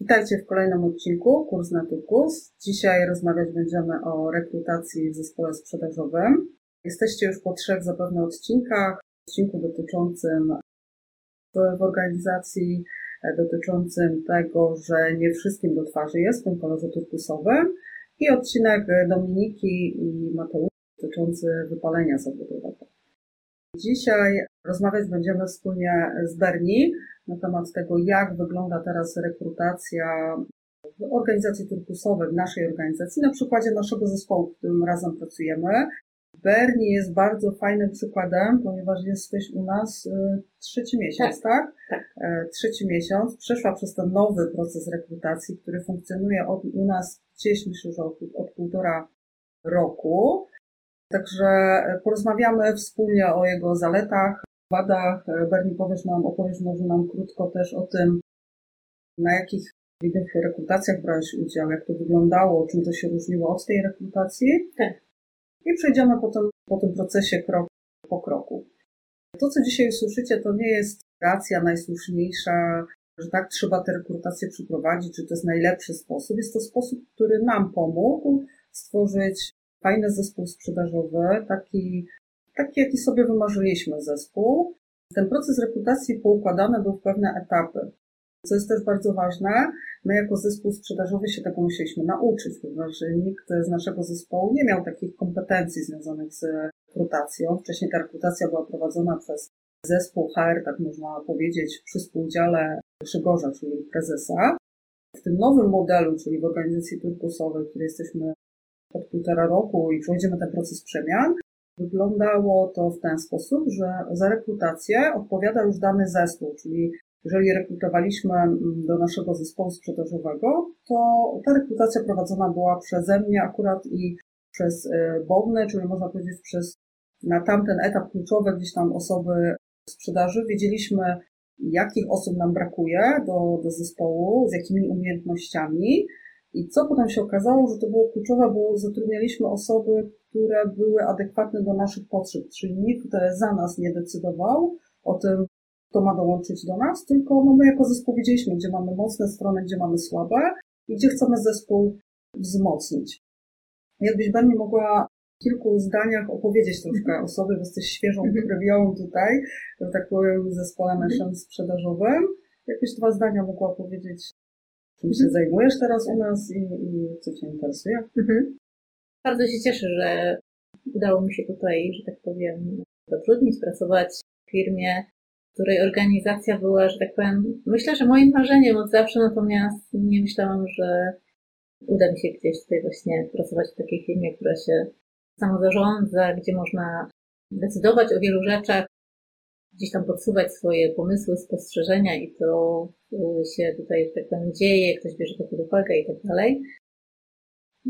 Witajcie w kolejnym odcinku Kurs na Tukus. Dzisiaj rozmawiać będziemy o rekrutacji w zespole sprzedażowym. Jesteście już po trzech zapewne odcinkach. Odcinku dotyczącym w organizacji, e, dotyczącym tego, że nie wszystkim do twarzy jest w tym kolorze turkusowym i odcinek Dominiki i Mateusza dotyczący wypalenia zawodowego. Dzisiaj rozmawiać będziemy wspólnie z Berni na temat tego, jak wygląda teraz rekrutacja w organizacji turkusowej, w naszej organizacji, na przykładzie naszego zespołu, w którym razem pracujemy. Berni jest bardzo fajnym przykładem, ponieważ jesteś u nas y, trzeci miesiąc, tak? Tak. tak. Trzeci miesiąc. Przeszła przez ten nowy proces rekrutacji, który funkcjonuje od, u nas gdzieś myślę, że od, od półtora roku. Także porozmawiamy wspólnie o jego zaletach, wadach. Berni, powiesz nam, opowiesz może nam krótko też o tym, na jakich innych rekrutacjach brałeś udział, jak to wyglądało, czym to się różniło od tej rekrutacji. Tak. I przejdziemy potem po tym procesie krok po kroku. To, co dzisiaj słyszycie, to nie jest racja najsłuszniejsza, że tak trzeba tę rekrutację przeprowadzić, czy to jest najlepszy sposób. Jest to sposób, który nam pomógł stworzyć fajny zespół sprzedażowy, taki, taki jaki sobie wymarzyliśmy zespół. Ten proces rekrutacji poukładany był w pewne etapy. Co jest też bardzo ważne, my jako zespół sprzedażowy się tego musieliśmy nauczyć, ponieważ nikt z naszego zespołu nie miał takich kompetencji związanych z rekrutacją. Wcześniej ta rekrutacja była prowadzona przez zespół HR, tak można powiedzieć, przy współudziale Grzegorza, czyli prezesa. W tym nowym modelu, czyli w organizacji turkusowej, w której jesteśmy od półtora roku i przechodzimy ten proces przemian, wyglądało to w ten sposób, że za rekrutację odpowiada już dany zespół, czyli jeżeli rekrutowaliśmy mm, do naszego zespołu sprzedażowego, to ta rekrutacja prowadzona była przeze mnie akurat i przez y, Bobnę, czyli można powiedzieć przez na tamten etap kluczowy gdzieś tam osoby sprzedaży. Wiedzieliśmy, jakich osób nam brakuje do, do zespołu, z jakimi umiejętnościami. I co potem się okazało, że to było kluczowe, bo zatrudnialiśmy osoby, które były adekwatne do naszych potrzeb, czyli nikt za nas nie decydował o tym, kto ma dołączyć do nas, tylko no my jako zespół wiedzieliśmy, gdzie mamy mocne strony, gdzie mamy słabe i gdzie chcemy zespół wzmocnić. Jakbyś Beni mogła w kilku zdaniach opowiedzieć troszkę o sobie, bo jesteś świeżą mhm. krwią tutaj, że tak powiem, w zespole mhm. naszym sprzedażowym. Jakbyś dwa zdania mogła powiedzieć, czym się mhm. zajmujesz teraz u nas i, i co Cię interesuje? Bardzo się cieszę, że udało mi się tutaj, że tak powiem, zatrudnić, pracować w firmie, której organizacja była, że tak powiem, myślę, że moim marzeniem od zawsze, natomiast nie myślałam, że uda mi się gdzieś tutaj właśnie pracować w takiej firmie, która się samozarządza, gdzie można decydować o wielu rzeczach, gdzieś tam podsuwać swoje pomysły, spostrzeżenia i to się tutaj tak powiem dzieje, ktoś bierze to pod uwagę i tak dalej.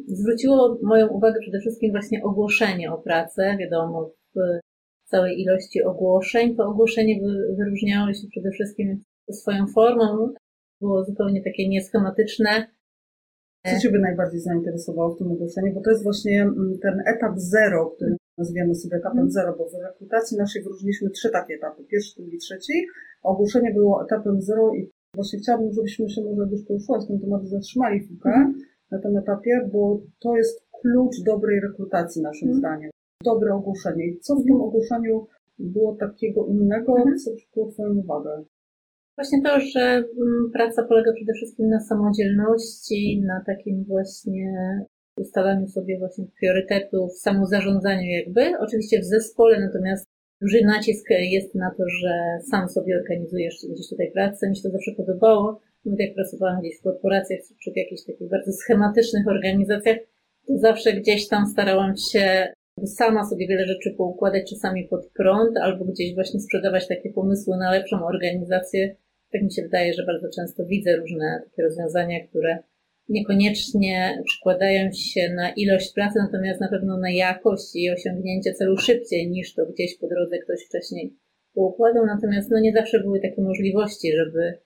Zwróciło moją uwagę przede wszystkim właśnie ogłoszenie o pracę. Wiadomo, w całej ilości ogłoszeń. To ogłoszenie wyróżniało się przede wszystkim swoją formą. Było zupełnie takie nieschematyczne. Co Ciebie najbardziej zainteresowało w tym ogłoszeniu? Bo to jest właśnie mm, ten etap zero, który nazwiemy sobie etapem mm. zero, bo w rekrutacji naszej wyróżniliśmy trzy takie etapy. Pierwszy, drugi, trzeci. Ogłoszenie było etapem zero i właśnie chciałabym, żebyśmy się może już poruszyłaś ten temat zatrzymali chwilkę mm. na tym etapie, bo to jest klucz dobrej rekrutacji naszym mm. zdaniem dobre ogłoszenie. I co w tym ogłoszeniu było takiego innego, mhm. co przykuło Twoją uwagę? Właśnie to, że mm, praca polega przede wszystkim na samodzielności, na takim właśnie ustalaniu sobie właśnie priorytetów, samozarządzaniu jakby. Oczywiście w zespole, natomiast duży nacisk jest na to, że sam sobie organizujesz gdzieś tutaj pracę. Mi się to zawsze podobało. Nawet jak pracowałam gdzieś w korporacjach czy w jakichś takich bardzo schematycznych organizacjach, to zawsze gdzieś tam starałam się sama sobie wiele rzeczy poukładać czasami pod prąd, albo gdzieś właśnie sprzedawać takie pomysły na lepszą organizację. Tak mi się wydaje, że bardzo często widzę różne takie rozwiązania, które niekoniecznie przykładają się na ilość pracy, natomiast na pewno na jakość i osiągnięcie celu szybciej niż to gdzieś po drodze ktoś wcześniej poukładał. Natomiast no nie zawsze były takie możliwości, żeby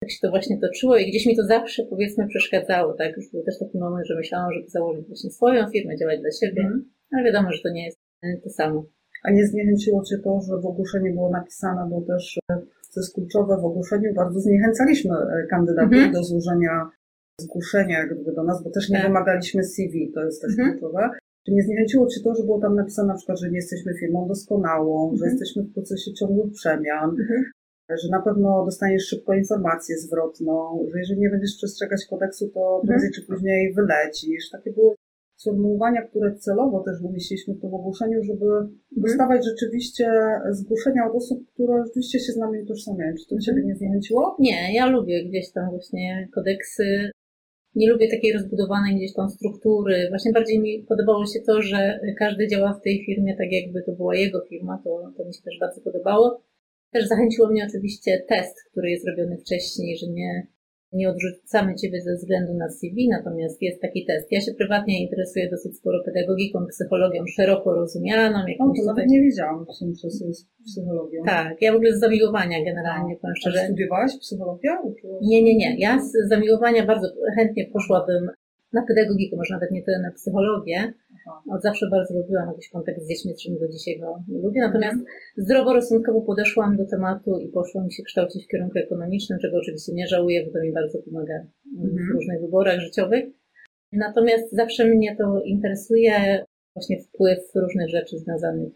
tak się to właśnie toczyło i gdzieś mi to zawsze powiedzmy przeszkadzało, tak? Już był też taki moment, że myślałam, żeby założyć właśnie swoją firmę, działać dla siebie. Mm ale wiadomo, że to nie jest to samo. A nie zniechęciło Cię to, że w ogłoszeniu było napisane, bo też, e, co jest kluczowe, w ogłoszeniu bardzo zniechęcaliśmy e, kandydatów mhm. do złożenia zgłoszenia jakby do nas, bo też nie tak. wymagaliśmy CV, to jest też mhm. kluczowe. Czy nie zniechęciło Cię to, że było tam napisane na przykład, że nie jesteśmy firmą doskonałą, mhm. że jesteśmy w procesie ciągłych przemian, mhm. że na pewno dostaniesz szybko informację zwrotną, że jeżeli nie będziesz przestrzegać kodeksu, to mhm. prędzej czy później wylecisz. Takie były sformułowania, które celowo też umieściliśmy w tym ogłoszeniu, żeby mhm. dostawać rzeczywiście zgłoszenia od osób, które rzeczywiście się z nami utożsamiają. Czy to mhm. Ciebie nie zniechęciło? Nie, ja lubię gdzieś tam właśnie kodeksy. Nie lubię takiej rozbudowanej gdzieś tam struktury. Właśnie bardziej mi podobało się to, że każdy działa w tej firmie tak jakby to była jego firma. To, to mi się też bardzo podobało. Też zachęciło mnie oczywiście test, który jest robiony wcześniej, że nie, nie odrzucamy Ciebie ze względu na CV, natomiast jest taki test. Ja się prywatnie interesuję dosyć sporo pedagogiką, psychologią szeroko rozumianą. O, to nawet nie wiedziałam, się interesuje psychologią. Tak, ja w ogóle z zamiłowania generalnie, powiem szczerze. A studiowałaś psychologię? Nie, nie, nie. Ja z zamiłowania bardzo chętnie poszłabym na pedagogikę, może nawet nie tyle na psychologię. Od zawsze bardzo lubiłam jakiś kontakt z dziećmi, czym do dzisiaj go lubię. Natomiast mhm. zdroworozsądkowo podeszłam do tematu i poszłam się kształcić w kierunku ekonomicznym, czego oczywiście nie żałuję, bo to mi bardzo pomaga mhm. w różnych wyborach życiowych. Natomiast zawsze mnie to interesuje, właśnie wpływ różnych rzeczy związanych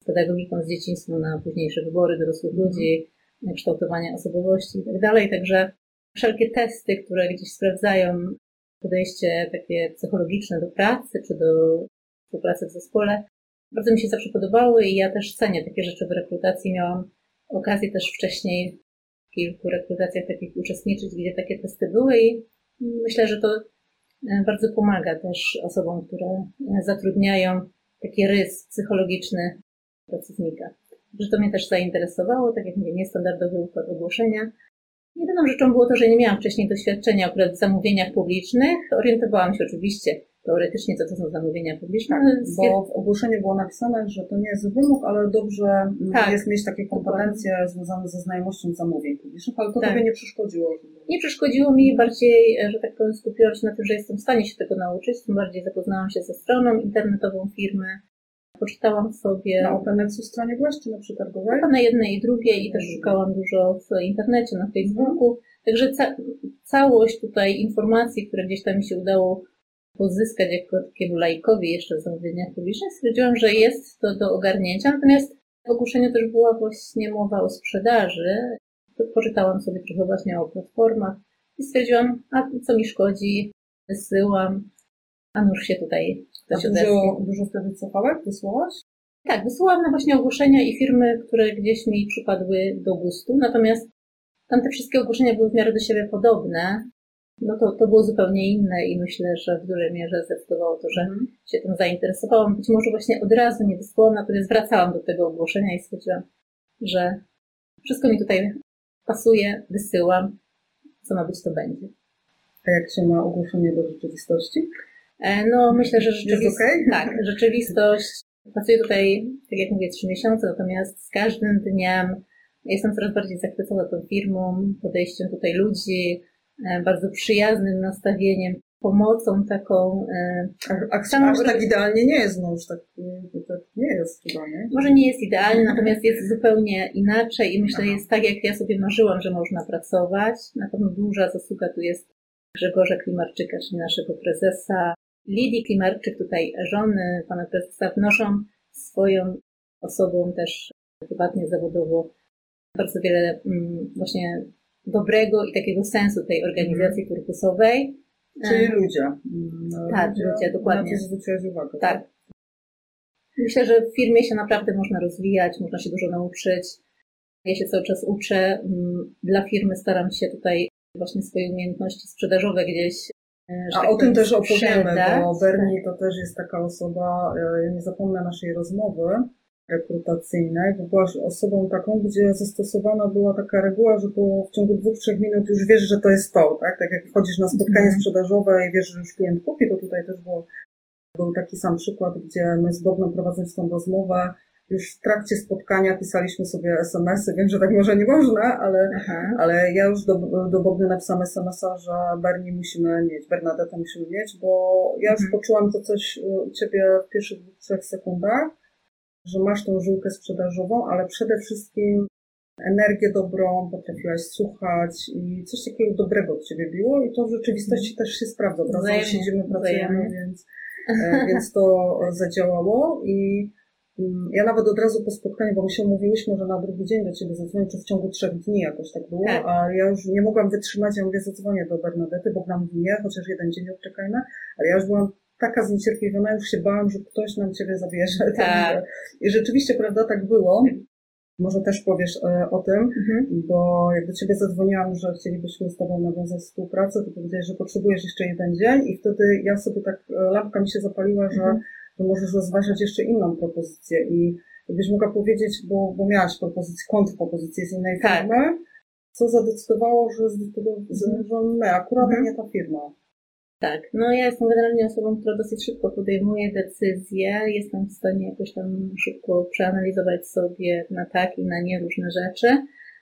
z pedagogiką, z dzieciństwem na późniejsze wybory dorosłych mhm. ludzi, kształtowanie osobowości i tak dalej. Także wszelkie testy, które gdzieś sprawdzają podejście takie psychologiczne do pracy czy do współpracy w zespole bardzo mi się zawsze podobały i ja też cenię takie rzeczy w rekrutacji. Miałam okazję też wcześniej w kilku rekrutacjach takich uczestniczyć, gdzie takie testy były i myślę, że to e, bardzo pomaga też osobom, które e, zatrudniają taki rys psychologiczny pracownika. Że to mnie też zainteresowało, tak jak mówię, niestandardowy układ ogłoszenia, Jedyną rzeczą było to, że nie miałam wcześniej doświadczenia akurat w zamówieniach publicznych. Orientowałam się oczywiście teoretycznie, co to są zamówienia publiczne. Tak, bo w ogłoszeniu było napisane, że to nie jest wymóg, ale dobrze mm, tak. jest mieć takie kompetencje związane ze znajomością zamówień publicznych, ale to tak. Tobie nie przeszkodziło. Nie przeszkodziło mi, bardziej, że tak powiem, skupiłam się na tym, że jestem w stanie się tego nauczyć, tym bardziej zapoznałam się ze stroną internetową firmy, poczytałam sobie. Na OpenExu stronie byłaś, czy na przetargowej? Na jednej i drugiej i też szukałam dużo w internecie, na Facebooku. Także ca całość tutaj informacji, które gdzieś tam mi się udało pozyskać jako takiemu laikowi jeszcze w zamówieniach publicznych, stwierdziłam, że jest to do ogarnięcia. Natomiast w ogłoszeniu też była właśnie mowa o sprzedaży. Poczytałam sobie trochę właśnie o platformach i stwierdziłam, a co mi szkodzi, wysyłam, a nuż się tutaj ktoś dużo, dużo wtedy cofałek wysłałaś? Tak, wysłałam na właśnie ogłoszenia i firmy, które gdzieś mi przypadły do gustu, natomiast tam te wszystkie ogłoszenia były w miarę do siebie podobne, no to, to było zupełnie inne i myślę, że w dużej mierze zdecydowało to, że mm. się tym zainteresowałam. Być może właśnie od razu nie wysłałam, natomiast wracałam do tego ogłoszenia i stwierdziłam, że wszystko mi tutaj pasuje, wysyłam, co ma być, to będzie. A jak się ma ogłoszenie do rzeczywistości? E, no, myślę, że rzeczywistość. Okay? Tak, rzeczywistość. Pracuję tutaj, tak jak mówię, trzy miesiące, natomiast z każdym dniem jestem coraz bardziej zachwycona tą firmą, podejściem tutaj ludzi, e, bardzo przyjaznym nastawieniem, pomocą taką. E, a, a, a tak idealnie nie jest, no już tak, tak nie jest chyba, nie? Może nie jest idealnie, natomiast jest zupełnie inaczej i myślę, jest tak, jak ja sobie marzyłam, że można pracować. Na pewno duża zasługa tu jest Grzegorza Klimarczyka, czyli naszego prezesa, Lidii Klimarczyk, tutaj żony pana prezesa, wnoszą swoją osobą też prywatnie, zawodowo bardzo wiele mm, właśnie dobrego i takiego sensu tej organizacji mm. korpusowej. Czyli ludzie. No, tak, ludzie, ludzie dokładnie. Na to zwróciłaś uwagę. Tak. tak. Myślę, że w firmie się naprawdę można rozwijać, można się dużo nauczyć. Ja się cały czas uczę. Mm, dla firmy staram się tutaj właśnie swoje umiejętności sprzedażowe gdzieś a tak o tym też opowiemy, bo Bernie to też jest taka osoba, e, ja nie zapomnę naszej rozmowy rekrutacyjnej, bo byłaś osobą taką, gdzie zastosowana była taka reguła, że po, w ciągu dwóch, trzech minut już wiesz, że to jest to, tak? Tak jak wchodzisz na spotkanie mm. sprzedażowe i wiesz, że już klient kupi, to tutaj też było, był taki sam przykład, gdzie my z Bogną prowadząc tą rozmowę, już w trakcie spotkania pisaliśmy sobie SMS-y. Wiem, że tak może nie można, ale, ale ja już do, do Bogny napisałam SMS-a, że Bernie musimy mieć, Bernadetta musimy mieć, bo ja już mhm. poczułam to coś u Ciebie w pierwszych dwóch, trzech sekundach że masz tą żyłkę sprzedażową, ale przede wszystkim energię dobrą, potrafiłaś słuchać i coś takiego dobrego od ciebie było i to w rzeczywistości też się sprawdza. Razem siedzimy, pracujemy, więc, e, więc to zadziałało i ja nawet od razu po spotkaniu, bo my się umówiłyśmy, że na drugi dzień do Ciebie zadzwonię, czy w ciągu trzech dni jakoś tak było, tak. a ja już nie mogłam wytrzymać, ja mówię, zadzwonię do Bernadety, bo nam mówi nie, chociaż jeden dzień odczekajmy, ale ja już byłam taka zniecierpliwiona, już się bałam, że ktoś nam Ciebie zabierze. Tak. I rzeczywiście, prawda, tak było. Może też powiesz e, o tym, mhm. bo jak do Ciebie zadzwoniłam, że chcielibyśmy z Tobą nawiązać współpracę, to powiedziałeś, że potrzebujesz jeszcze jeden dzień i wtedy ja sobie tak, e, lampka mi się zapaliła, że, mhm. Że możesz rozważać jeszcze inną propozycję i jakbyś mogła powiedzieć, bo, bo miałaś propozycję, kontrpropozycję z innej tak. firmy, co zadecydowało, że, że, że my, akurat mhm. nie ta firma. Tak, no ja jestem generalnie osobą, która dosyć szybko podejmuje decyzje, jestem w stanie jakoś tam szybko przeanalizować sobie na tak i na nie różne rzeczy.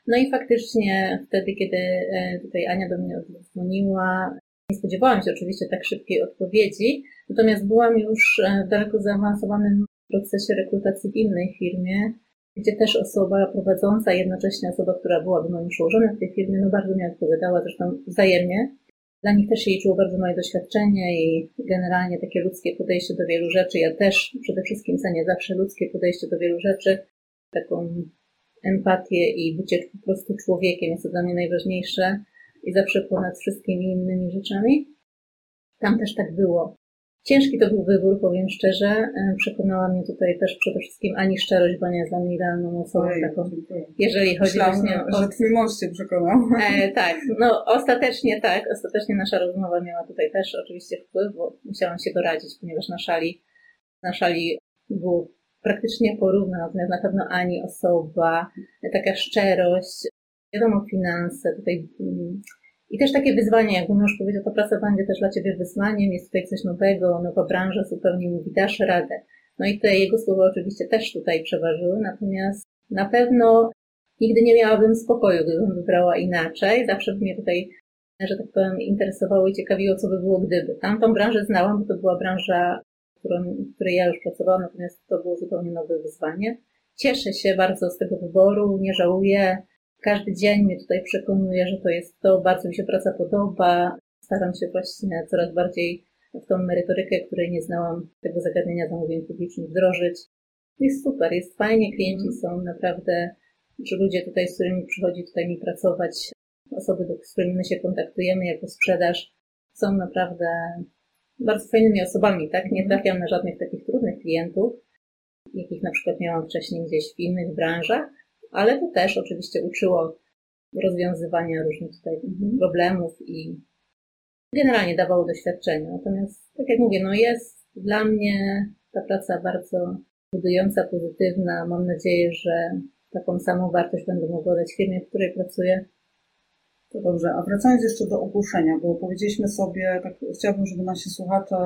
No i faktycznie wtedy, kiedy e, tutaj Ania do mnie dzwoniła, nie spodziewałam się oczywiście tak szybkiej odpowiedzi, natomiast byłam już e, w daleko zaawansowanym procesie rekrutacji w innej firmie, gdzie też osoba prowadząca, jednocześnie osoba, która byłaby moim przełożonym w tej firmie, no bardzo mi odpowiadała, zresztą wzajemnie. Dla nich też się liczyło bardzo moje doświadczenie i generalnie takie ludzkie podejście do wielu rzeczy. Ja też przede wszystkim cenię zawsze ludzkie podejście do wielu rzeczy, taką empatię i bycie po prostu człowiekiem jest to dla mnie najważniejsze i zawsze ponad wszystkimi innymi rzeczami. Tam też tak było. Ciężki to był wybór, powiem szczerze. E, przekonała mnie tutaj też przede wszystkim Ani szczerość, bo nie jest dla mnie idealną osobą Oj, taką, jeżeli chodzi Myślałam, właśnie o... że twój mąż cię przekonał. E, tak, no ostatecznie tak, ostatecznie nasza rozmowa miała tutaj też oczywiście wpływ, bo musiałam się doradzić, ponieważ na szali, na szali było praktycznie porówno, natomiast na pewno Ani osoba, taka szczerość, wiadomo finanse, tutaj mm, i też takie wyzwanie, jak mąż powiedział, to praca będzie też dla Ciebie wyzwaniem, jest tutaj coś nowego, nowa branża, zupełnie mówi, dasz radę. No i te jego słowa oczywiście też tutaj przeważyły, natomiast na pewno nigdy nie miałabym spokoju, gdybym wybrała inaczej. Zawsze by mnie tutaj, że tak powiem, interesowało i ciekawiło, co by było gdyby. Tamtą branżę znałam, bo to była branża, w której ja już pracowałam, natomiast to było zupełnie nowe wyzwanie. Cieszę się bardzo z tego wyboru, nie żałuję. Każdy dzień mnie tutaj przekonuje, że to jest to, bardzo mi się praca podoba. Staram się właśnie coraz bardziej w tą merytorykę, której nie znałam, tego zagadnienia zamówień publicznych wdrożyć. Jest super, jest fajnie, klienci są naprawdę, że ludzie tutaj, z którymi przychodzi tutaj mi pracować, osoby, z którymi my się kontaktujemy jako sprzedaż, są naprawdę bardzo fajnymi osobami, tak? Nie trafiam na żadnych takich trudnych klientów, jakich na przykład miałam wcześniej gdzieś w innych branżach, ale to też oczywiście uczyło rozwiązywania różnych tutaj mhm. problemów i generalnie dawało doświadczenie. Natomiast, tak jak mówię, no jest dla mnie ta praca bardzo budująca, pozytywna. Mam nadzieję, że taką samą wartość będę mogła dać firmie, w której pracuję. To dobrze. A wracając jeszcze do ogłoszenia, bo powiedzieliśmy sobie, tak chciałabym, żeby nasi słuchacze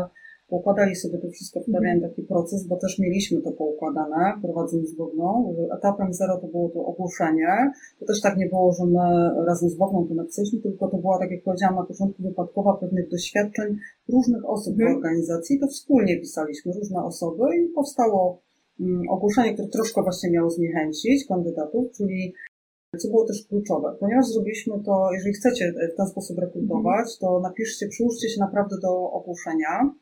Poukładali sobie to wszystko w pewien taki proces, bo też mieliśmy to poukładane, prowadząc z Bogną. Etapem zero to było to ogłoszenie. To też tak nie było, że my razem z Bogną to napisaliśmy, tylko to była, tak jak powiedziałam na początku, wypadkowa pewnych doświadczeń różnych osób w mhm. organizacji. To wspólnie pisaliśmy, różne osoby i powstało mm, ogłoszenie, które troszkę właśnie miało zniechęcić kandydatów, czyli co było też kluczowe. Ponieważ zrobiliśmy to, jeżeli chcecie w ten sposób rekrutować, to napiszcie, przyłóżcie się naprawdę do ogłoszenia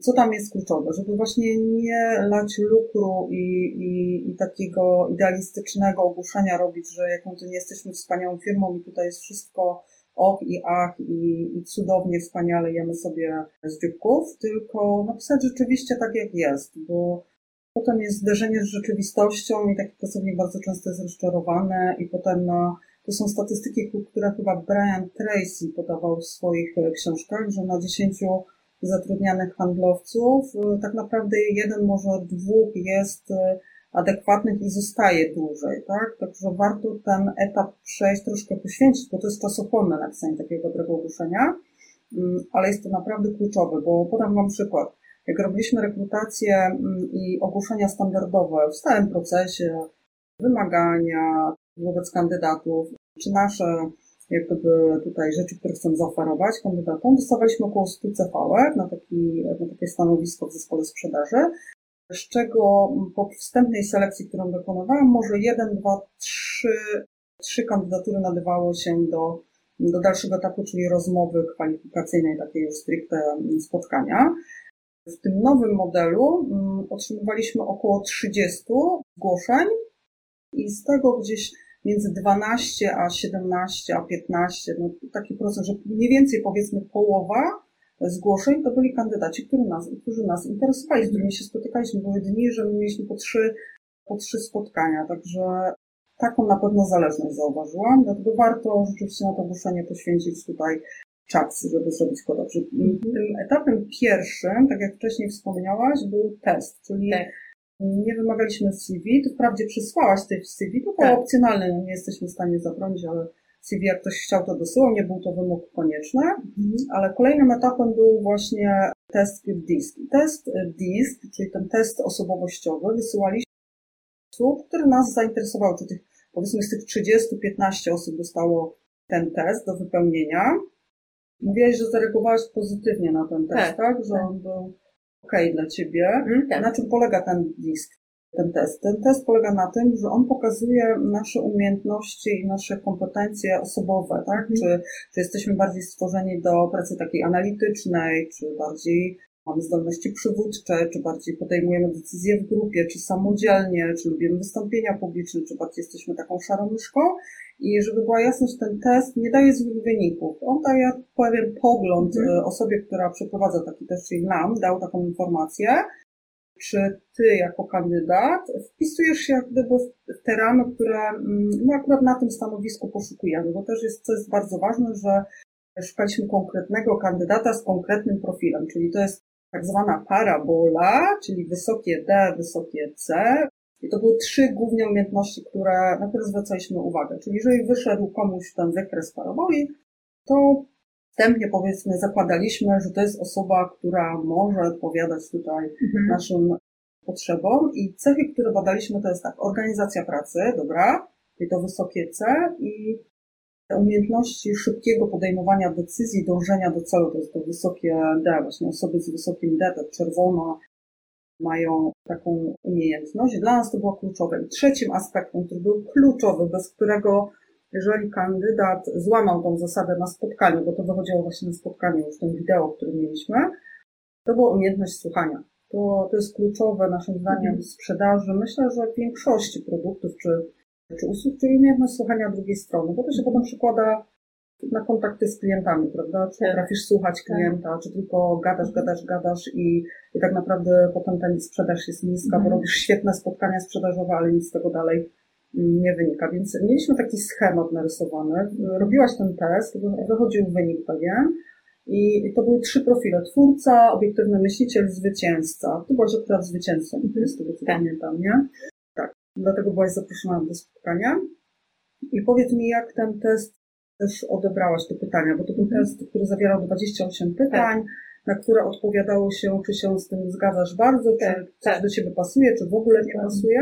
co tam jest kluczowe? Żeby właśnie nie lać lukru i, i, i takiego idealistycznego ogłuszenia robić, że jaką to nie jesteśmy wspaniałą firmą i tutaj jest wszystko och i ach i, i cudownie, wspaniale jemy sobie z dzióbków, tylko napisać rzeczywiście tak jak jest, bo potem jest zderzenie z rzeczywistością i taki pracownik bardzo często jest rozczarowany i potem no, to są statystyki, które chyba Brian Tracy podawał w swoich książkach, że na 10 zatrudnianych handlowców, y, tak naprawdę jeden, może dwóch jest y, adekwatnych i zostaje dłużej, tak? Także warto ten etap przejść, troszkę poświęcić, bo to jest czasochłonne napisanie takiego dobrego ogłoszenia, mm, ale jest to naprawdę kluczowe, bo podam Wam przykład. Jak robiliśmy rekrutację mm, i ogłoszenia standardowe w stałym procesie, wymagania wobec kandydatów, czy nasze jak gdyby tutaj rzeczy, które chcemy zaoferować kandydatom. Dostawaliśmy około 100 cv na, taki, na takie stanowisko w zespole sprzedaży. z czego po wstępnej selekcji, którą dokonywałam, może jeden, dwa, trzy, trzy kandydatury nadawało się do, do dalszego etapu, czyli rozmowy kwalifikacyjnej, takiej już stricte spotkania. W tym nowym modelu mm, otrzymywaliśmy około 30 zgłoszeń i z tego gdzieś między 12 a 17 a 15, no taki procent, że mniej więcej powiedzmy połowa zgłoszeń to byli kandydaci, którzy nas, którzy nas interesowali, z którymi się spotykaliśmy. Były dni, że my mieliśmy po trzy, po trzy spotkania, także taką na pewno zależność zauważyłam, dlatego warto rzeczywiście na to ogłoszenie poświęcić tutaj czas, żeby zrobić go dobrze. Mhm. Tym etapem pierwszym, tak jak wcześniej wspomniałaś, był test, czyli tak. Nie wymagaliśmy CV, to wprawdzie przysłałaś tej CV, to było tak. opcjonalne, no nie jesteśmy w stanie zabronić, ale CV, jak ktoś chciał, to dosyłał, nie był to wymóg konieczny, mhm. ale kolejnym etapem był właśnie test DISC. Test DISC, czyli ten test osobowościowy, wysyłaliśmy osób, które nas zainteresowały, czy tych, powiedzmy z tych 30, 15 osób dostało ten test do wypełnienia. Mówiłaś, że zareagowałaś pozytywnie na ten test, tak? tak? Że tak. on był ok dla ciebie. Mm, tak. Na czym polega ten disk, ten test? Ten test polega na tym, że on pokazuje nasze umiejętności i nasze kompetencje osobowe, tak? Mm. Czy, czy jesteśmy bardziej stworzeni do pracy takiej analitycznej, czy bardziej mamy zdolności przywódcze, czy bardziej podejmujemy decyzje w grupie, czy samodzielnie, czy lubimy wystąpienia publiczne, czy bardziej jesteśmy taką szarą myszką. I żeby była jasność, ten test nie daje złych wyników. On daje pewien pogląd mm. osobie, która przeprowadza taki test, czyli nam, dał taką informację, czy ty jako kandydat wpisujesz się jak gdyby w te ramy, które mm, no akurat na tym stanowisku poszukujemy, bo też jest, co jest bardzo ważne, że szukaliśmy konkretnego kandydata z konkretnym profilem, czyli to jest tak zwana parabola, czyli wysokie D, wysokie C. I to były trzy główne umiejętności, które, na które zwracaliśmy uwagę. Czyli jeżeli wyszedł komuś ten wykres paraboli, to wstępnie powiedzmy zakładaliśmy, że to jest osoba, która może odpowiadać tutaj mhm. naszym potrzebom. I cechy, które badaliśmy, to jest tak, organizacja pracy, dobra, i to wysokie C i umiejętności szybkiego podejmowania decyzji, dążenia do celu, to jest to wysokie D, właśnie osoby z wysokim D, to czerwono, mają taką umiejętność. Dla nas to było kluczowe. I trzecim aspektem, który był kluczowy, bez którego jeżeli kandydat złamał tą zasadę na spotkaniu, bo to wychodziło właśnie na spotkaniu, już ten wideo, które mieliśmy, to była umiejętność słuchania. To, to jest kluczowe naszym zdaniem w sprzedaży. Myślę, że w większości produktów czy czy usług, czyli umiejętność słuchania drugiej strony, bo to się potem przekłada na kontakty z klientami, prawda? Czy tak. potrafisz słuchać tak. klienta, czy tylko gadasz, gadasz, gadasz i, i tak naprawdę potem ten sprzedaż jest niska, bo mhm. robisz świetne spotkania sprzedażowe, ale nic z tego dalej nie wynika. Więc mieliśmy taki schemat narysowany. Robiłaś ten test, wychodził wynik pewien i to były trzy profile. Twórca, obiektywny myśliciel, zwycięzca. Ty byłaś akurat zwycięzcą, mhm. z tego co tak. pamiętam, nie? Dlatego byłaś zaproszona do spotkania. I powiedz mi, jak ten test też odebrałaś te pytania, bo to był mhm. test, który zawierał 28 pytań, tak. na które odpowiadało się, czy się z tym zgadzasz bardzo, czy tak. coś tak. do Ciebie pasuje, czy w ogóle nie tak. pasuje.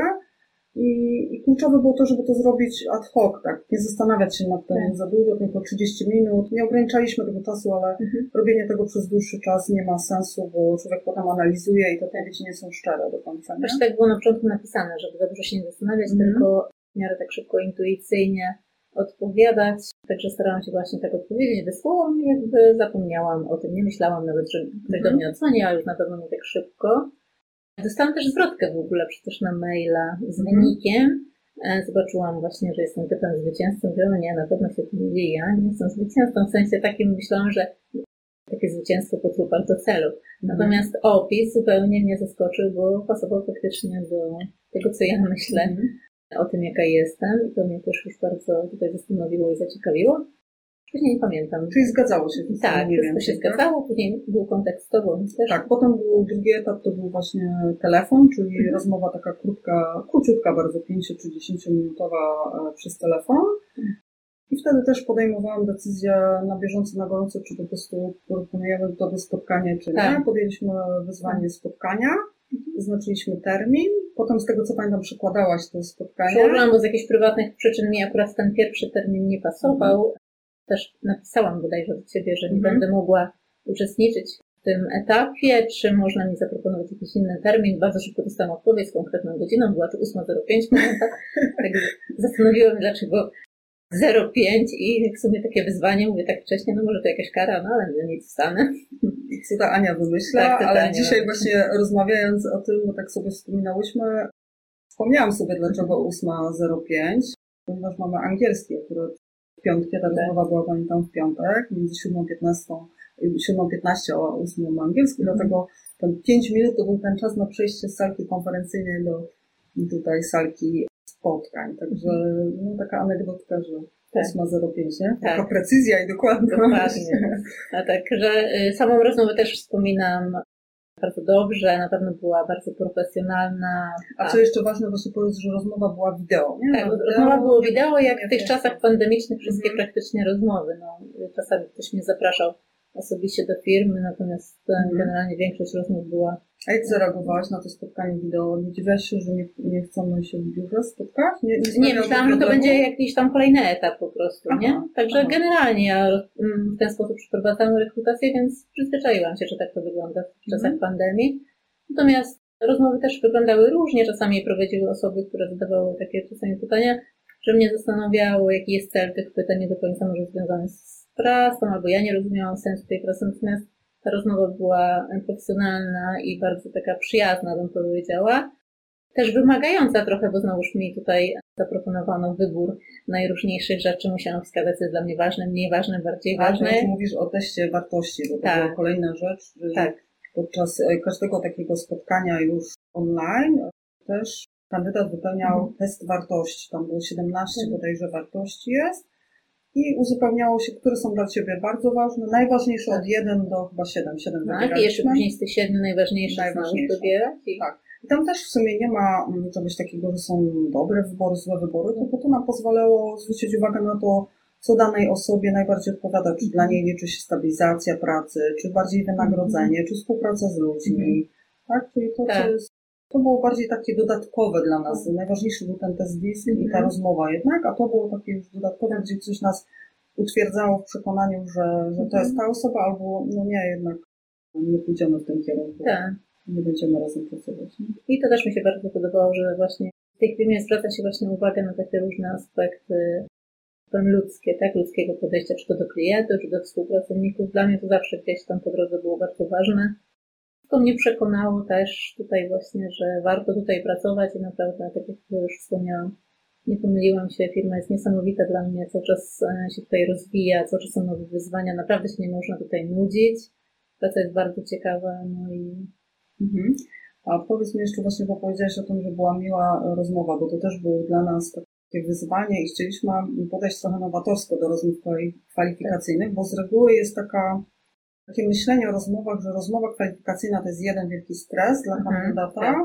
I, I, kluczowe było to, żeby to zrobić ad hoc, tak? Nie zastanawiać się nad tym tak. za długo, tylko 30 minut. Nie ograniczaliśmy tego czasu, ale mhm. robienie tego przez dłuższy czas nie ma sensu, bo człowiek potem analizuje i te odpowiedzi nie są szczere do końca. Nie? Też tak było na początku napisane, żeby za dużo się nie zastanawiać, mhm. tylko w miarę tak szybko, intuicyjnie odpowiadać. Także starałam się właśnie tak odpowiedzieć. Wysłałam i jakby zapomniałam o tym. Nie myślałam nawet, że ktoś mhm. do mnie ale już na pewno nie tak szybko. Dostałam też zwrotkę w ogóle przecież na maila z mhm. wynikiem. Mm. Zobaczyłam właśnie, że jestem typem zwycięzcą. Mówię, nie, na pewno się pomyli, ja nie jestem zwycięzcą. W sensie takim myślałam, że takie zwycięstwo po trupach do celu. Mhm. Natomiast opis zupełnie mnie zaskoczył, bo pasował faktycznie do tego, co ja myślę mm. o tym, jaka jestem. I to mnie też już bardzo tutaj zastanowiło i zaciekawiło. Później nie pamiętam. Czyli zgadzało się. Tak, wszystko się tak? zgadzało, później był kontekstowo. Też. Tak, potem był drugi etap, to był właśnie telefon, czyli mhm. rozmowa taka krótka, króciutka bardzo, 5 czy 10 minutowa e, przez telefon. I wtedy też podejmowałam decyzję na bieżąco, na gorąco, czy po prostu proponujemy to do spotkania, czy tak. nie. Podjęliśmy wyzwanie tak. spotkania, wyznaczyliśmy termin, potem z tego co pamiętam przekładałaś to spotkanie. Przełożyłam, bo z jakichś prywatnych przyczyn mi akurat ten pierwszy termin nie pasował, też napisałam bodajże do Ciebie, że nie mhm. będę mogła uczestniczyć w tym etapie, czy można mi zaproponować jakiś inny termin. Bardzo szybko dostałam odpowiedź z konkretną godziną, była to 8.05, pamiętam. Tak zastanowiłam dlaczego 0,5 i w sumie takie wyzwanie, mówię tak wcześnie, no może to jakaś kara, no ale nic wstanę. Co ta Ania wymyśla, tak, ale Ania dzisiaj właśnie rozmawiając o tym, bo tak sobie wspominałyśmy, wspomniałam sobie dlaczego 8.05, ponieważ mamy angielski akurat piątki, ta rozmowa była pamiętam w piątek, między 7.15 7.15 a 8 angielski, mm. dlatego ten 5 minut to był ten czas na przejście z salki konferencyjnej do tutaj salki spotkań. Także no, taka anegdotka, że tak. 8.05, nie? Tak. Taka precyzja i dokładność. Dokładnie. A tak, że y, samą rozmowę też wspominam bardzo dobrze, na pewno była bardzo profesjonalna. A tak. co jeszcze ważne, właśnie powiedzieć, że rozmowa była wideo, nie? Tak, wideo, rozmowa była wideo, jak w tych czasach pandemicznych wszystkie mhm. praktycznie rozmowy. No, czasami ktoś mnie zapraszał osobiście do firmy, natomiast mhm. generalnie większość rozmów była. A jak zareagowałaś na to spotkanie wideo? Dziwiasz się, że nie, nie chcemy się w biurze spotkać? Nie, nie, nie myślałam, że to będzie jakiś tam kolejny etap po prostu, aha, nie? Także aha. generalnie ja mm, w ten sposób przeprowadzałam rekrutację, więc przyzwyczaiłam się, że tak to wygląda w czasach mhm. pandemii. Natomiast rozmowy też wyglądały różnie. Czasami prowadziły osoby, które zadawały takie czasami pytania, że mnie zastanawiało, jaki jest cel tych pytań, nie do końca może związany z pracą, albo ja nie rozumiałam sensu tej pracy, natomiast ta rozmowa była profesjonalna i bardzo taka przyjazna, bym powiedziała. Też wymagająca trochę, bo znowuż mi tutaj zaproponowano wybór najróżniejszych rzeczy. Musiałam wskazać, co jest dla mnie ważne, mniej ważne, bardziej ważne. ważne. Mówisz o teście wartości, bo to tak. była kolejna rzecz. Tak. Podczas e, każdego takiego spotkania już online też kandydat wypełniał mhm. test wartości. Tam było 17 mhm. bodajże wartości jest i uzupełniało się, które są dla Ciebie bardzo ważne, najważniejsze tak. od 1 do chyba 7. 7 tak, i jeszcze później z tych 7 najważniejszych najważniejsze. wybierać. I... Tak. I tam też w sumie nie ma mm, czegoś takiego, że są dobre wybory, złe wybory, tylko to nam pozwalało zwrócić uwagę na to, co danej osobie najbardziej odpowiada, czy dla niej liczy się stabilizacja pracy, czy bardziej wynagrodzenie, czy współpraca z ludźmi. Tak? Czyli to, tak. co jest to było bardziej takie dodatkowe dla nas. Najważniejszy był ten test -hmm. i ta mhm. rozmowa jednak, a to było takie już dodatkowe, gdzie coś nas utwierdzało w przekonaniu, że, że to jest ta mhm. osoba, albo no nie, jednak nie pójdziemy w tym kierunku. Tak. Nie będziemy razem pracować. Nie? I to też mi się bardzo podobało, że właśnie w tej chwili zwraca się właśnie uwagę na takie różne aspekty ludzkie, tak, ludzkiego podejścia, czy to do klientów, czy do współpracowników. Dla mnie to zawsze gdzieś tam po drodze było bardzo ważne. To mnie przekonało też tutaj właśnie, że warto tutaj pracować i naprawdę, tak jak już wspomniałam, nie pomyliłam się, firma jest niesamowita dla mnie, cały czas e, się tutaj rozwija, cały czas są nowe wyzwania, naprawdę się nie można tutaj nudzić. Praca jest bardzo ciekawa, no i... Mhm. A powiedz mi jeszcze właśnie, bo powiedziałeś o tym, że była miła rozmowa, bo to też było dla nas takie wyzwanie i chcieliśmy podejść trochę nowatorsko do rozmów kwalifikacyjnych, bo z reguły jest taka takie myślenie o rozmowach, że rozmowa kwalifikacyjna to jest jeden wielki stres dla mhm, kandydata, tak.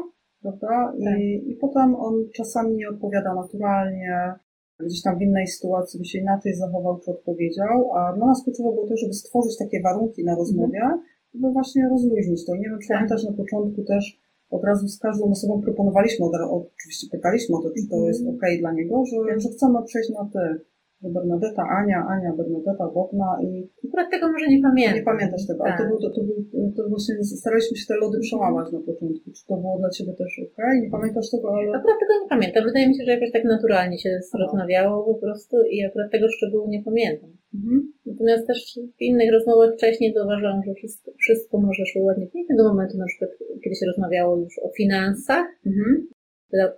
prawda? I, tak. I potem on czasami nie odpowiada naturalnie, gdzieś tam w innej sytuacji by się inaczej zachował czy odpowiedział, a dla nas kluczowe było to, żeby stworzyć takie warunki na rozmowie, mhm. żeby właśnie rozluźnić to. Nie wiem, czy tak. pamiętasz na początku też od razu z każdą osobą proponowaliśmy, od, oczywiście pytaliśmy o to, czy to mhm. jest ok dla niego, że, tak. że chcemy przejść na ty Bernadetta, Ania, Ania, Bernadetta, Bogna i... Akurat tego może nie pamiętam. Nie pamiętasz tego, tak. ale to, był, to, to, był, to właśnie staraliśmy się te lody przełamać na początku. Czy to było dla Ciebie też ok? Nie pamiętasz tego, ale... Akurat tego nie pamiętam. Wydaje mi się, że jakoś tak naturalnie się rozmawiało po prostu i akurat tego szczegółu nie pamiętam. Mhm. Natomiast też w innych rozmowach wcześniej zauważyłam, że wszystko, wszystko może szło ładnie pięknie do momentu na przykład, kiedy się rozmawiało już o finansach, mhm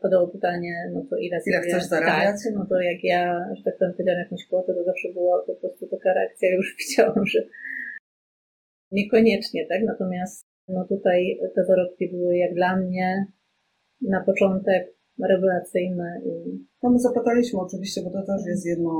padało pytanie, no to ile, ile chcesz zarabiać? Tak, no to jak ja, że tak powiem, powiedziałam jakąś kwotę, to zawsze była po prostu taka reakcja, już widziałam, że niekoniecznie, tak? Natomiast no tutaj te zarobki były jak dla mnie na początek rewelacyjne. I... No my zapytaliśmy oczywiście, bo to też jest jedno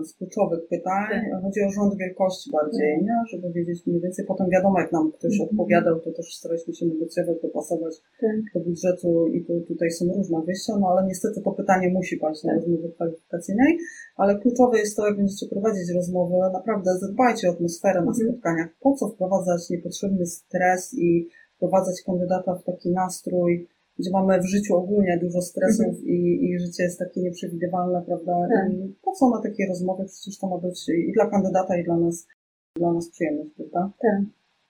e, z kluczowych pytań. Tak. Chodzi o rząd wielkości bardziej, tak. nie? żeby wiedzieć mniej więcej. Potem wiadomo, jak nam ktoś mhm. odpowiadał, to też staraliśmy się negocjować, dopasować tak. do budżetu i tu, tutaj są różne wyjścia, no ale niestety to pytanie musi paść na tak. rozmowie kwalifikacyjnej, ale kluczowe jest to, jak będziecie prowadzić rozmowy, naprawdę zadbajcie o atmosferę na mhm. spotkaniach. Po co wprowadzać niepotrzebny stres i wprowadzać kandydata w taki nastrój, gdzie mamy w życiu ogólnie dużo stresów mhm. i, i życie jest takie nieprzewidywalne, prawda? Tak. I po co na takie rozmowy? Przecież to ma być i dla kandydata, i dla nas, dla nas przyjemność, prawda? Tak.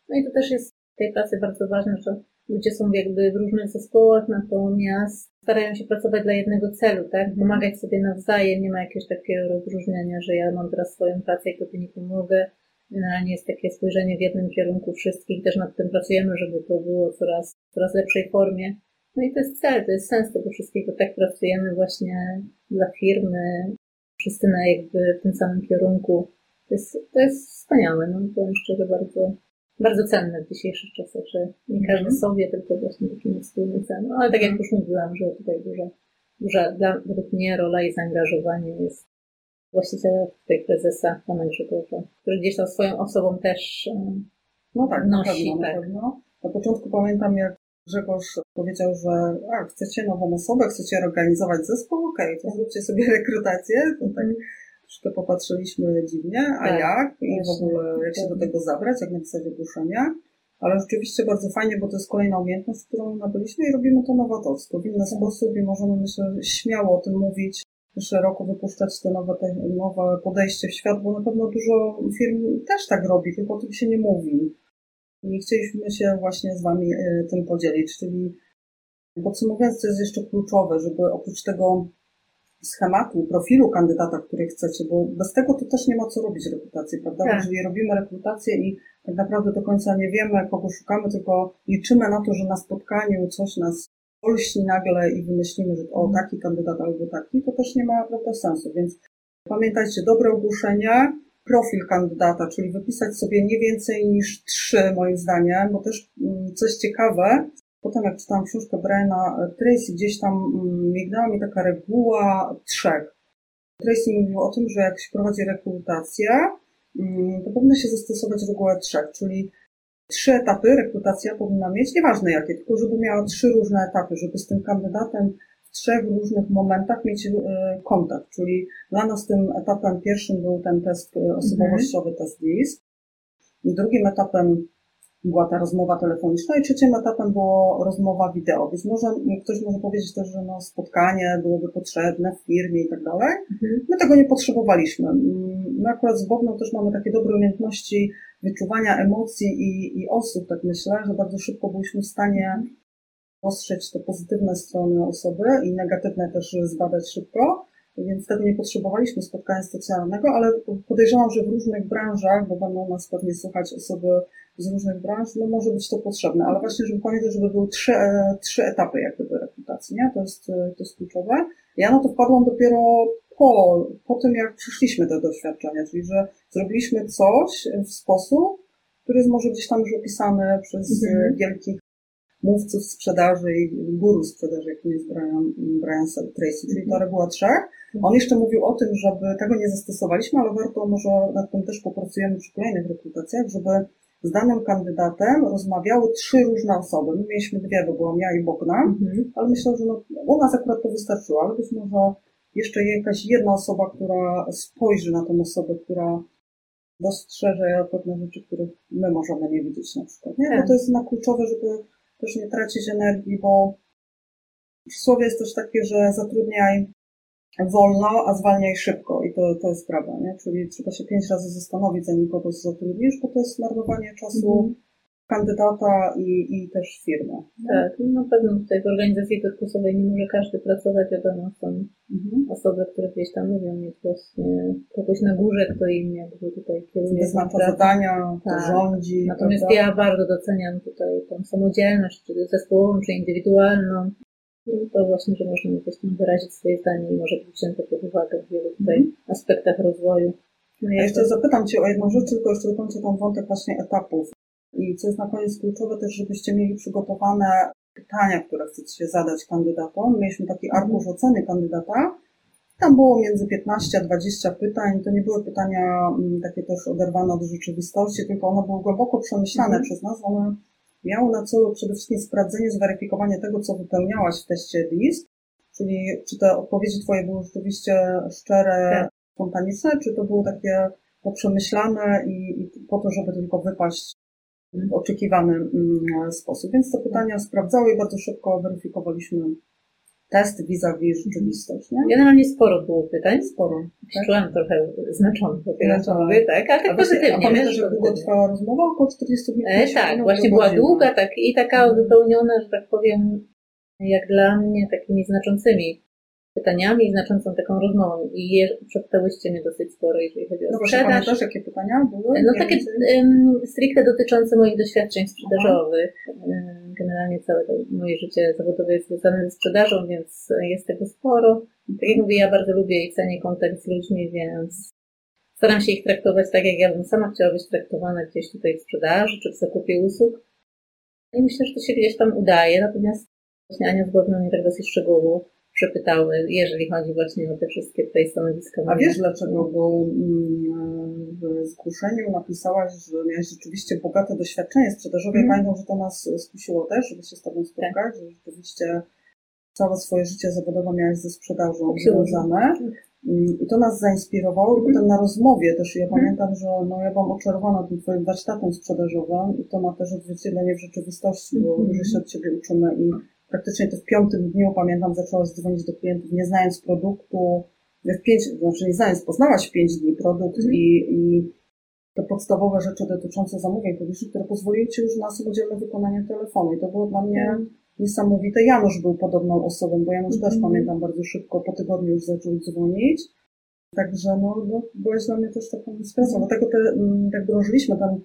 No i to też jest w tej pracy bardzo ważne, że ludzie są jakby w różnych zespołach, natomiast starają się pracować dla jednego celu, tak? Mhm. Pomagać sobie nawzajem, nie ma jakiegoś takiego rozróżniania, że ja mam teraz swoją pracę i tobie nie pomogę. Generalnie jest takie spojrzenie w jednym kierunku wszystkich, też nad tym pracujemy, żeby to było coraz, coraz lepszej formie. No i to jest cel, to jest sens tego wszystkiego. Tak pracujemy właśnie dla firmy, wszyscy na jakby w tym samym kierunku. To jest, to jest wspaniałe, no powiem szczerze, bardzo, bardzo cenne w dzisiejszych czasach, że nie każdy mm. sobie, tylko właśnie taki wspólny cel. No, ale tak jak już mówiłam, że tutaj duża, duża dla, według mnie rola i zaangażowanie jest właściciela tutaj prezesa, pana Grzegorza, który gdzieś tam swoją osobą też no tak, nosi. Na, tak. pewno, na początku pamiętam, jak Grzegorz powiedział, że a, chcecie nową osobę, chcecie organizować zespół, okej, okay, to zróbcie sobie rekrutację. To tak troszkę popatrzyliśmy dziwnie, a tak, jak i w ogóle jak się do tego zabrać, jak napisać ogłoszenia. Ale rzeczywiście bardzo fajnie, bo to jest kolejna umiejętność, którą nabyliśmy i robimy to nowatorsko, w inny tak. sposób i możemy, myślę, śmiało o tym mówić, szeroko wypuszczać te nowe, te nowe podejście w świat, bo na pewno dużo firm też tak robi, tylko o tym się nie mówi. I chcieliśmy się właśnie z Wami e, tym podzielić, czyli podsumowując, co jest jeszcze kluczowe, żeby oprócz tego schematu, profilu kandydata, który chcecie, bo bez tego to też nie ma co robić rekrutacji, prawda? Tak. Jeżeli robimy rekrutację i tak naprawdę do końca nie wiemy, kogo szukamy, tylko liczymy na to, że na spotkaniu coś nas olśni nagle i wymyślimy, że o taki kandydat albo taki, to też nie ma prawda, sensu. Więc pamiętajcie, dobre ogłoszenie, profil kandydata, czyli wypisać sobie nie więcej niż trzy, moim zdaniem, bo też mm, coś ciekawe, potem jak czytałam książkę Briana Tracy, gdzieś tam mm, mignęła mi taka reguła trzech. Tracy mówił o tym, że jak się prowadzi rekrutację, mm, to powinno się zastosować regułę trzech, czyli trzy etapy rekrutacja powinna mieć, nieważne jakie, tylko żeby miała trzy różne etapy, żeby z tym kandydatem w trzech różnych momentach mieć e, kontakt. Czyli dla nas tym etapem pierwszym był ten test e, osobowościowy, mhm. test list. Drugim etapem była ta rozmowa telefoniczna i trzecim etapem było rozmowa wideo. Więc może ktoś może powiedzieć też, że no, spotkanie byłoby potrzebne w firmie i tak dalej. Mhm. My tego nie potrzebowaliśmy. My akurat z Bogną też mamy takie dobre umiejętności wyczuwania emocji i, i osób, tak myślę, że bardzo szybko byliśmy w stanie dostrzec te pozytywne strony osoby i negatywne też zbadać szybko, więc tego nie potrzebowaliśmy spotkania stacjonarnego, ale podejrzewam, że w różnych branżach, bo będą nas pewnie słuchać osoby z różnych branż, no może być to potrzebne, ale właśnie, żeby pamiętać, żeby były trzy, trzy etapy jak gdyby rekrutacji, nie? To jest, to jest kluczowe. Ja na to wpadłam dopiero po, po tym, jak przyszliśmy do doświadczenia, czyli że zrobiliśmy coś w sposób, który jest może gdzieś tam już opisany przez mhm. wielkich mówców sprzedaży i guru sprzedaży, jakim jest Brian, Brian Tracy, czyli ta reguła trzech. On jeszcze mówił o tym, żeby tego nie zastosowaliśmy, ale warto może nad tym też popracujemy przy kolejnych rekrutacjach, żeby z danym kandydatem rozmawiały trzy różne osoby. My mieliśmy dwie, bo byłam ja i Bogna, mhm. ale myślę, że no, u nas akurat to wystarczyło, ale być może jeszcze jakaś jedna osoba, która spojrzy na tę osobę, która dostrzeże pewne rzeczy, których my możemy nie widzieć na przykład. Nie? Bo tak. to jest na kluczowe, żeby też nie tracić energii, bo przysłowie jest też takie, że zatrudniaj wolno, a zwalniaj szybko i to, to jest prawda, nie? Czyli trzeba się pięć razy zastanowić, zanim kogoś zatrudnisz, bo to jest marnowanie czasu -hmm kandydata i, i też firmy. Tak, no na pewno tutaj w organizacji konkursowej nie może każdy pracować, wiadomo, są mhm. osoby, które gdzieś tam lubią mieć właśnie kogoś na górze, kto im jakby tutaj kieruje. Wyznacza zadania, tak. rządzi. Natomiast prawda? ja bardzo doceniam tutaj tą samodzielność, czy zespołową, czy indywidualną. To właśnie, że można gdzieś tam wyrazić swoje zdanie i może być wzięte pod uwagę w wielu tutaj mhm. aspektach rozwoju. No ja jeszcze zapytam Cię o jedną rzecz, tylko jeszcze dokończę ten wątek właśnie etapów. I co jest na koniec kluczowe też, żebyście mieli przygotowane pytania, które chcecie zadać kandydatom. Mieliśmy taki mhm. arkusz oceny kandydata. Tam było między 15 a 20 pytań. To nie były pytania mm, takie też oderwane od rzeczywistości, tylko one były głęboko przemyślane mhm. przez nas. One miały na celu przede wszystkim sprawdzenie, zweryfikowanie tego, co wypełniałaś w teście list, czyli czy te odpowiedzi Twoje były rzeczywiście szczere, tak. spontaniczne, czy to były takie poprzemyślane i, i po to, żeby tylko wypaść oczekiwany mm, sposób. Więc te pytania sprawdzały i bardzo szybko weryfikowaliśmy test vis-a-vis rzeczywistość, nie? Generalnie sporo było pytań. Sporo. Tak? Czułam trochę zmęczony po tej Zmęczona. rozmowie, tak, ale tak A, właśnie, a pozytywnie. pamiętasz, że długo pozytywnie. trwała rozmowa? Około 40 minut. E, tak, właśnie była długa tak, i taka Mhm. uzupełniona, że tak powiem, jak dla mnie, takimi znaczącymi pytaniami, znaczącą taką rozmową. I je, przepytałyście mnie dosyć sporo, jeżeli chodzi o No sprzedaż. pamiętasz, jakie pytania były? No takie um, stricte dotyczące moich doświadczeń sprzedażowych. Em, Generalnie całe moje życie zawodowe jest związane ze sprzedażą, więc jest tego sporo. Tak jak mówię, ja bardzo lubię i cenię kontakt z ludźmi, więc staram się ich traktować tak, jak ja bym sama chciała być traktowana gdzieś tutaj w sprzedaży czy w zakupie usług. I myślę, że to się gdzieś tam udaje, natomiast właśnie Ania z Głowną mnie tak dosyć szczegółowo przepytały, jeżeli chodzi właśnie o te wszystkie tutaj stanowiska. A wiesz dlaczego? Bo mm, w zgłoszeniu napisałaś, że miałaś rzeczywiście bogate doświadczenie sprzedażowe. Mhm. pamiętam, że to nas skusiło też, żeby się z Tobą spotkać, że rzeczywiście całe swoje życie zawodowe miałaś ze sprzedażą Tak związane. Mm, I to nas zainspirowało. I potem na rozmowie też ja Mhm. pamiętam, że no, ja byłam oczarowana tym Twoim warsztatem sprzedażowym i to ma też odzwierciedlenie w rzeczywistości, bo Mhm. dużo się od Ciebie uczymy i praktycznie to w piątym dniu, pamiętam, zaczęłaś dzwonić do klientów, nie znając produktu, w pięć, znaczy nie znając, poznałaś w pięć dni produkt Mhm. i, i te podstawowe rzeczy dotyczące zamówień publicznych, które pozwoliły Ci już na samodzielne wykonanie telefonu. I to było dla mnie Mhm. niesamowite. Janusz był podobną osobą, bo Janusz też Mhm. pamiętam bardzo szybko, po tygodniu już zaczął dzwonić. Także no, no byłeś dla mnie też taką inspiracją. Dlatego te, mm, tak drążyliśmy ten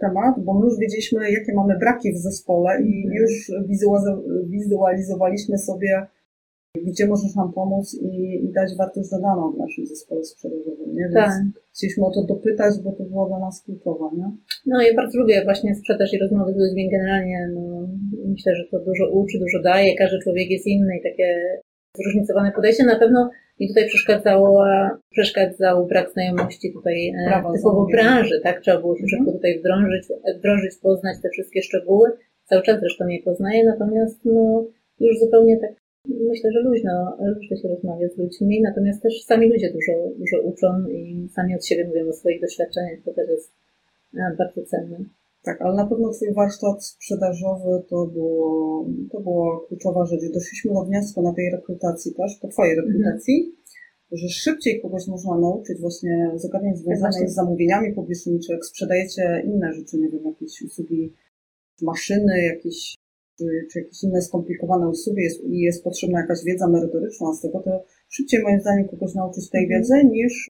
temat, bo my już wiedzieliśmy, jakie mamy braki w zespole i Mhm. już wizualiz- wizualizowaliśmy sobie, gdzie możesz nam pomóc i, i dać wartość dodaną w naszym zespole sprzedażowym. Nie? Więc Tak. chcieliśmy o to dopytać, bo to było dla nas kluczowe. Nie? No ja bardzo lubię właśnie sprzedaż i rozmowy z ludźmi generalnie. No, myślę, że to dużo uczy, dużo daje. Każdy człowiek jest inny i takie zróżnicowane podejście. Na pewno mi tutaj przeszkadzało, przeszkadzał brak znajomości tutaj e, typowo branży, tak? Trzeba było się Mhm. szybko tutaj wdrążyć, wdrożyć, poznać te wszystkie szczegóły. Cały czas zresztą je poznaję, natomiast no, już zupełnie tak myślę, że luźno, luźno się rozmawia z ludźmi, natomiast też sami ludzie dużo, dużo uczą i sami od siebie mówią o swoich doświadczeniach, to też jest e, bardzo cenne. Tak, ale na pewno Twój warsztat sprzedażowy to, było, to była kluczowa rzecz. Doszliśmy do wniosku na tej rekrutacji też, po Twojej rekrutacji, że szybciej kogoś można nauczyć właśnie zagadnień związanych właśnie. z zamówieniami publicznymi, czy jak sprzedajecie inne rzeczy, nie wiem, jakieś usługi, maszyny, jakieś, czy, czy jakieś inne skomplikowane usługi jest, i jest potrzebna jakaś wiedza merytoryczna z tego, to szybciej moim zdaniem kogoś nauczyć tej Mhm. wiedzy niż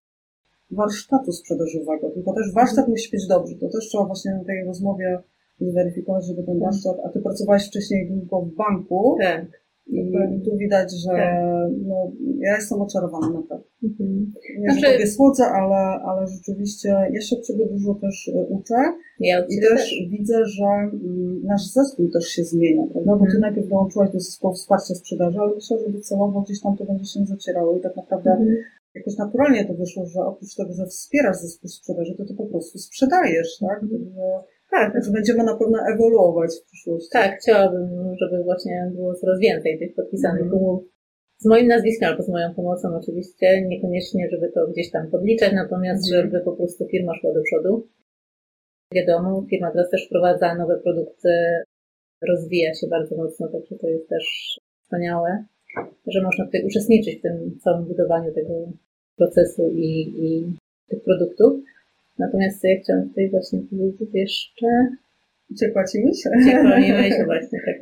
warsztatu sprzedażowego. Tylko też warsztat musi być dobry. To też trzeba właśnie na tej rozmowie zweryfikować, żeby ten warsztat, a ty pracowałeś wcześniej długo w banku Tak. i, tu widać, że Tak. no, ja jestem oczarowana naprawdę. Mhm. Nie, Znaczy- że słodzę, ale, ale rzeczywiście ja się od ciebie dużo też e, uczę Ja i też też. widzę, że mm, nasz zespół też się zmienia, prawda? Bo ty Mhm. najpierw dołączyłaś do zespołu wsparcia sprzedaży, ale myślę, że docelowo gdzieś tam to będzie się zacierało i tak naprawdę Mhm. Jakoś naturalnie to wyszło, że oprócz tego, że wspierasz zespół sprzedaży, to ty po prostu sprzedajesz, tak? Tak, także będziemy na pewno ewoluować w przyszłości. tak, chciałabym, żeby właśnie było coraz więcej tych podpisanych Mhm. umów. Z moim nazwiskiem albo z moją pomocą oczywiście, niekoniecznie, żeby to gdzieś tam podliczać, natomiast Mhm. żeby po prostu firma szła do przodu. Wiadomo, firma teraz też wprowadza nowe produkty, rozwija się bardzo mocno, także to jest też wspaniałe, że można tutaj uczestniczyć w tym całym budowaniu tego procesu i, i tych produktów. Natomiast ja chciałam tutaj właśnie powiedzieć jeszcze, Ciepła ci myśl? Ciepłonimy się właśnie, tak.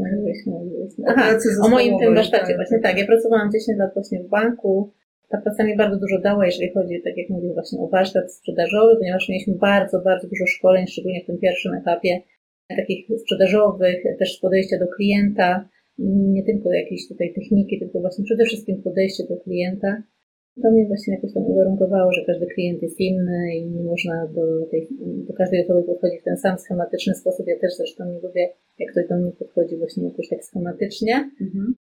Aha, pracy o moim tym warsztacie, tak. właśnie tak. Ja pracowałam 10 lat właśnie w banku. Ta praca mi bardzo dużo dała, jeżeli chodzi, tak jak mówię, właśnie o warsztat sprzedażowy, ponieważ mieliśmy bardzo, bardzo dużo szkoleń, szczególnie w tym pierwszym etapie, takich sprzedażowych, też podejścia do klienta, nie tylko jakieś tutaj techniki, tylko właśnie przede wszystkim podejście do klienta. To mnie właśnie jakoś tam uwarunkowało, że każdy klient jest inny i nie można do, tej, do każdej osoby podchodzić w ten sam schematyczny sposób. Ja też zresztą nie lubię, jak ktoś do mnie podchodzi właśnie jakoś tak schematycznie. Mhm.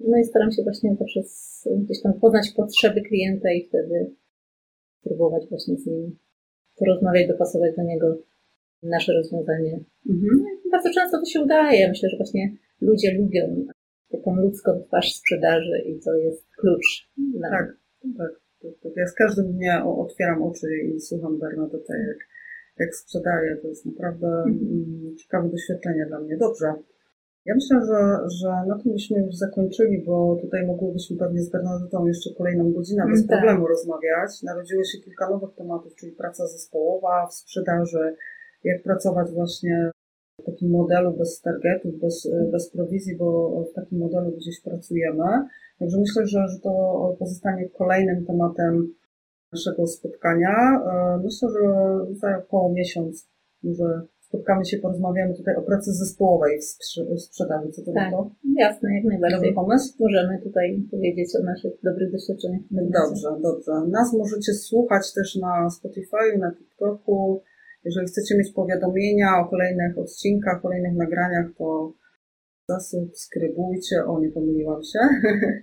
No i staram się właśnie poprzez gdzieś tam poznać potrzeby klienta i wtedy próbować właśnie z nim porozmawiać, dopasować do niego nasze rozwiązanie. Mhm. Bardzo często to się udaje. Myślę, że właśnie ludzie lubią taką ludzką twarz sprzedaży i to jest klucz. Dla Tak, tak. tak, tak. Ja z każdym dniem o- otwieram oczy i słucham Bernadette, jak, jak sprzedaje. To jest naprawdę mm, ciekawe doświadczenie dla mnie. Dobrze. Ja myślę, że, że na tym byśmy już zakończyli, bo tutaj mogłybyśmy pewnie z Bernadetą jeszcze kolejną godzinę bez tak. problemu rozmawiać. Narodziło się kilka nowych tematów, czyli praca zespołowa w sprzedaży, jak pracować właśnie takim modelu bez targetów, bez, bez prowizji, bo w takim modelu gdzieś pracujemy. Także myślę, że, że to pozostanie kolejnym tematem naszego spotkania. E, Myślę, że za około miesiąc może spotkamy się, porozmawiamy tutaj o pracy zespołowej w, sprze- w sprzedaży. Co to Tak. to? Jasne, jak Dobry najbardziej. pomysł? Możemy tutaj powiedzieć o naszych dobrych doświadczeniach. Dobrze, dobrze. Nas możecie słuchać też na Spotify, na TikToku. Jeżeli chcecie mieć powiadomienia o kolejnych odcinkach, kolejnych nagraniach, to zasubskrybujcie, o nie pomyliłam się,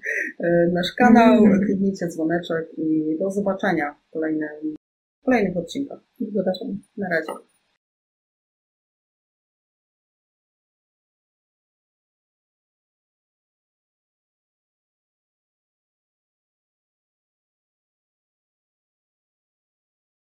nasz kanał, Mhm. kliknijcie dzwoneczek i do zobaczenia w kolejnym, w kolejnych odcinkach. Do zobaczenia. Na razie.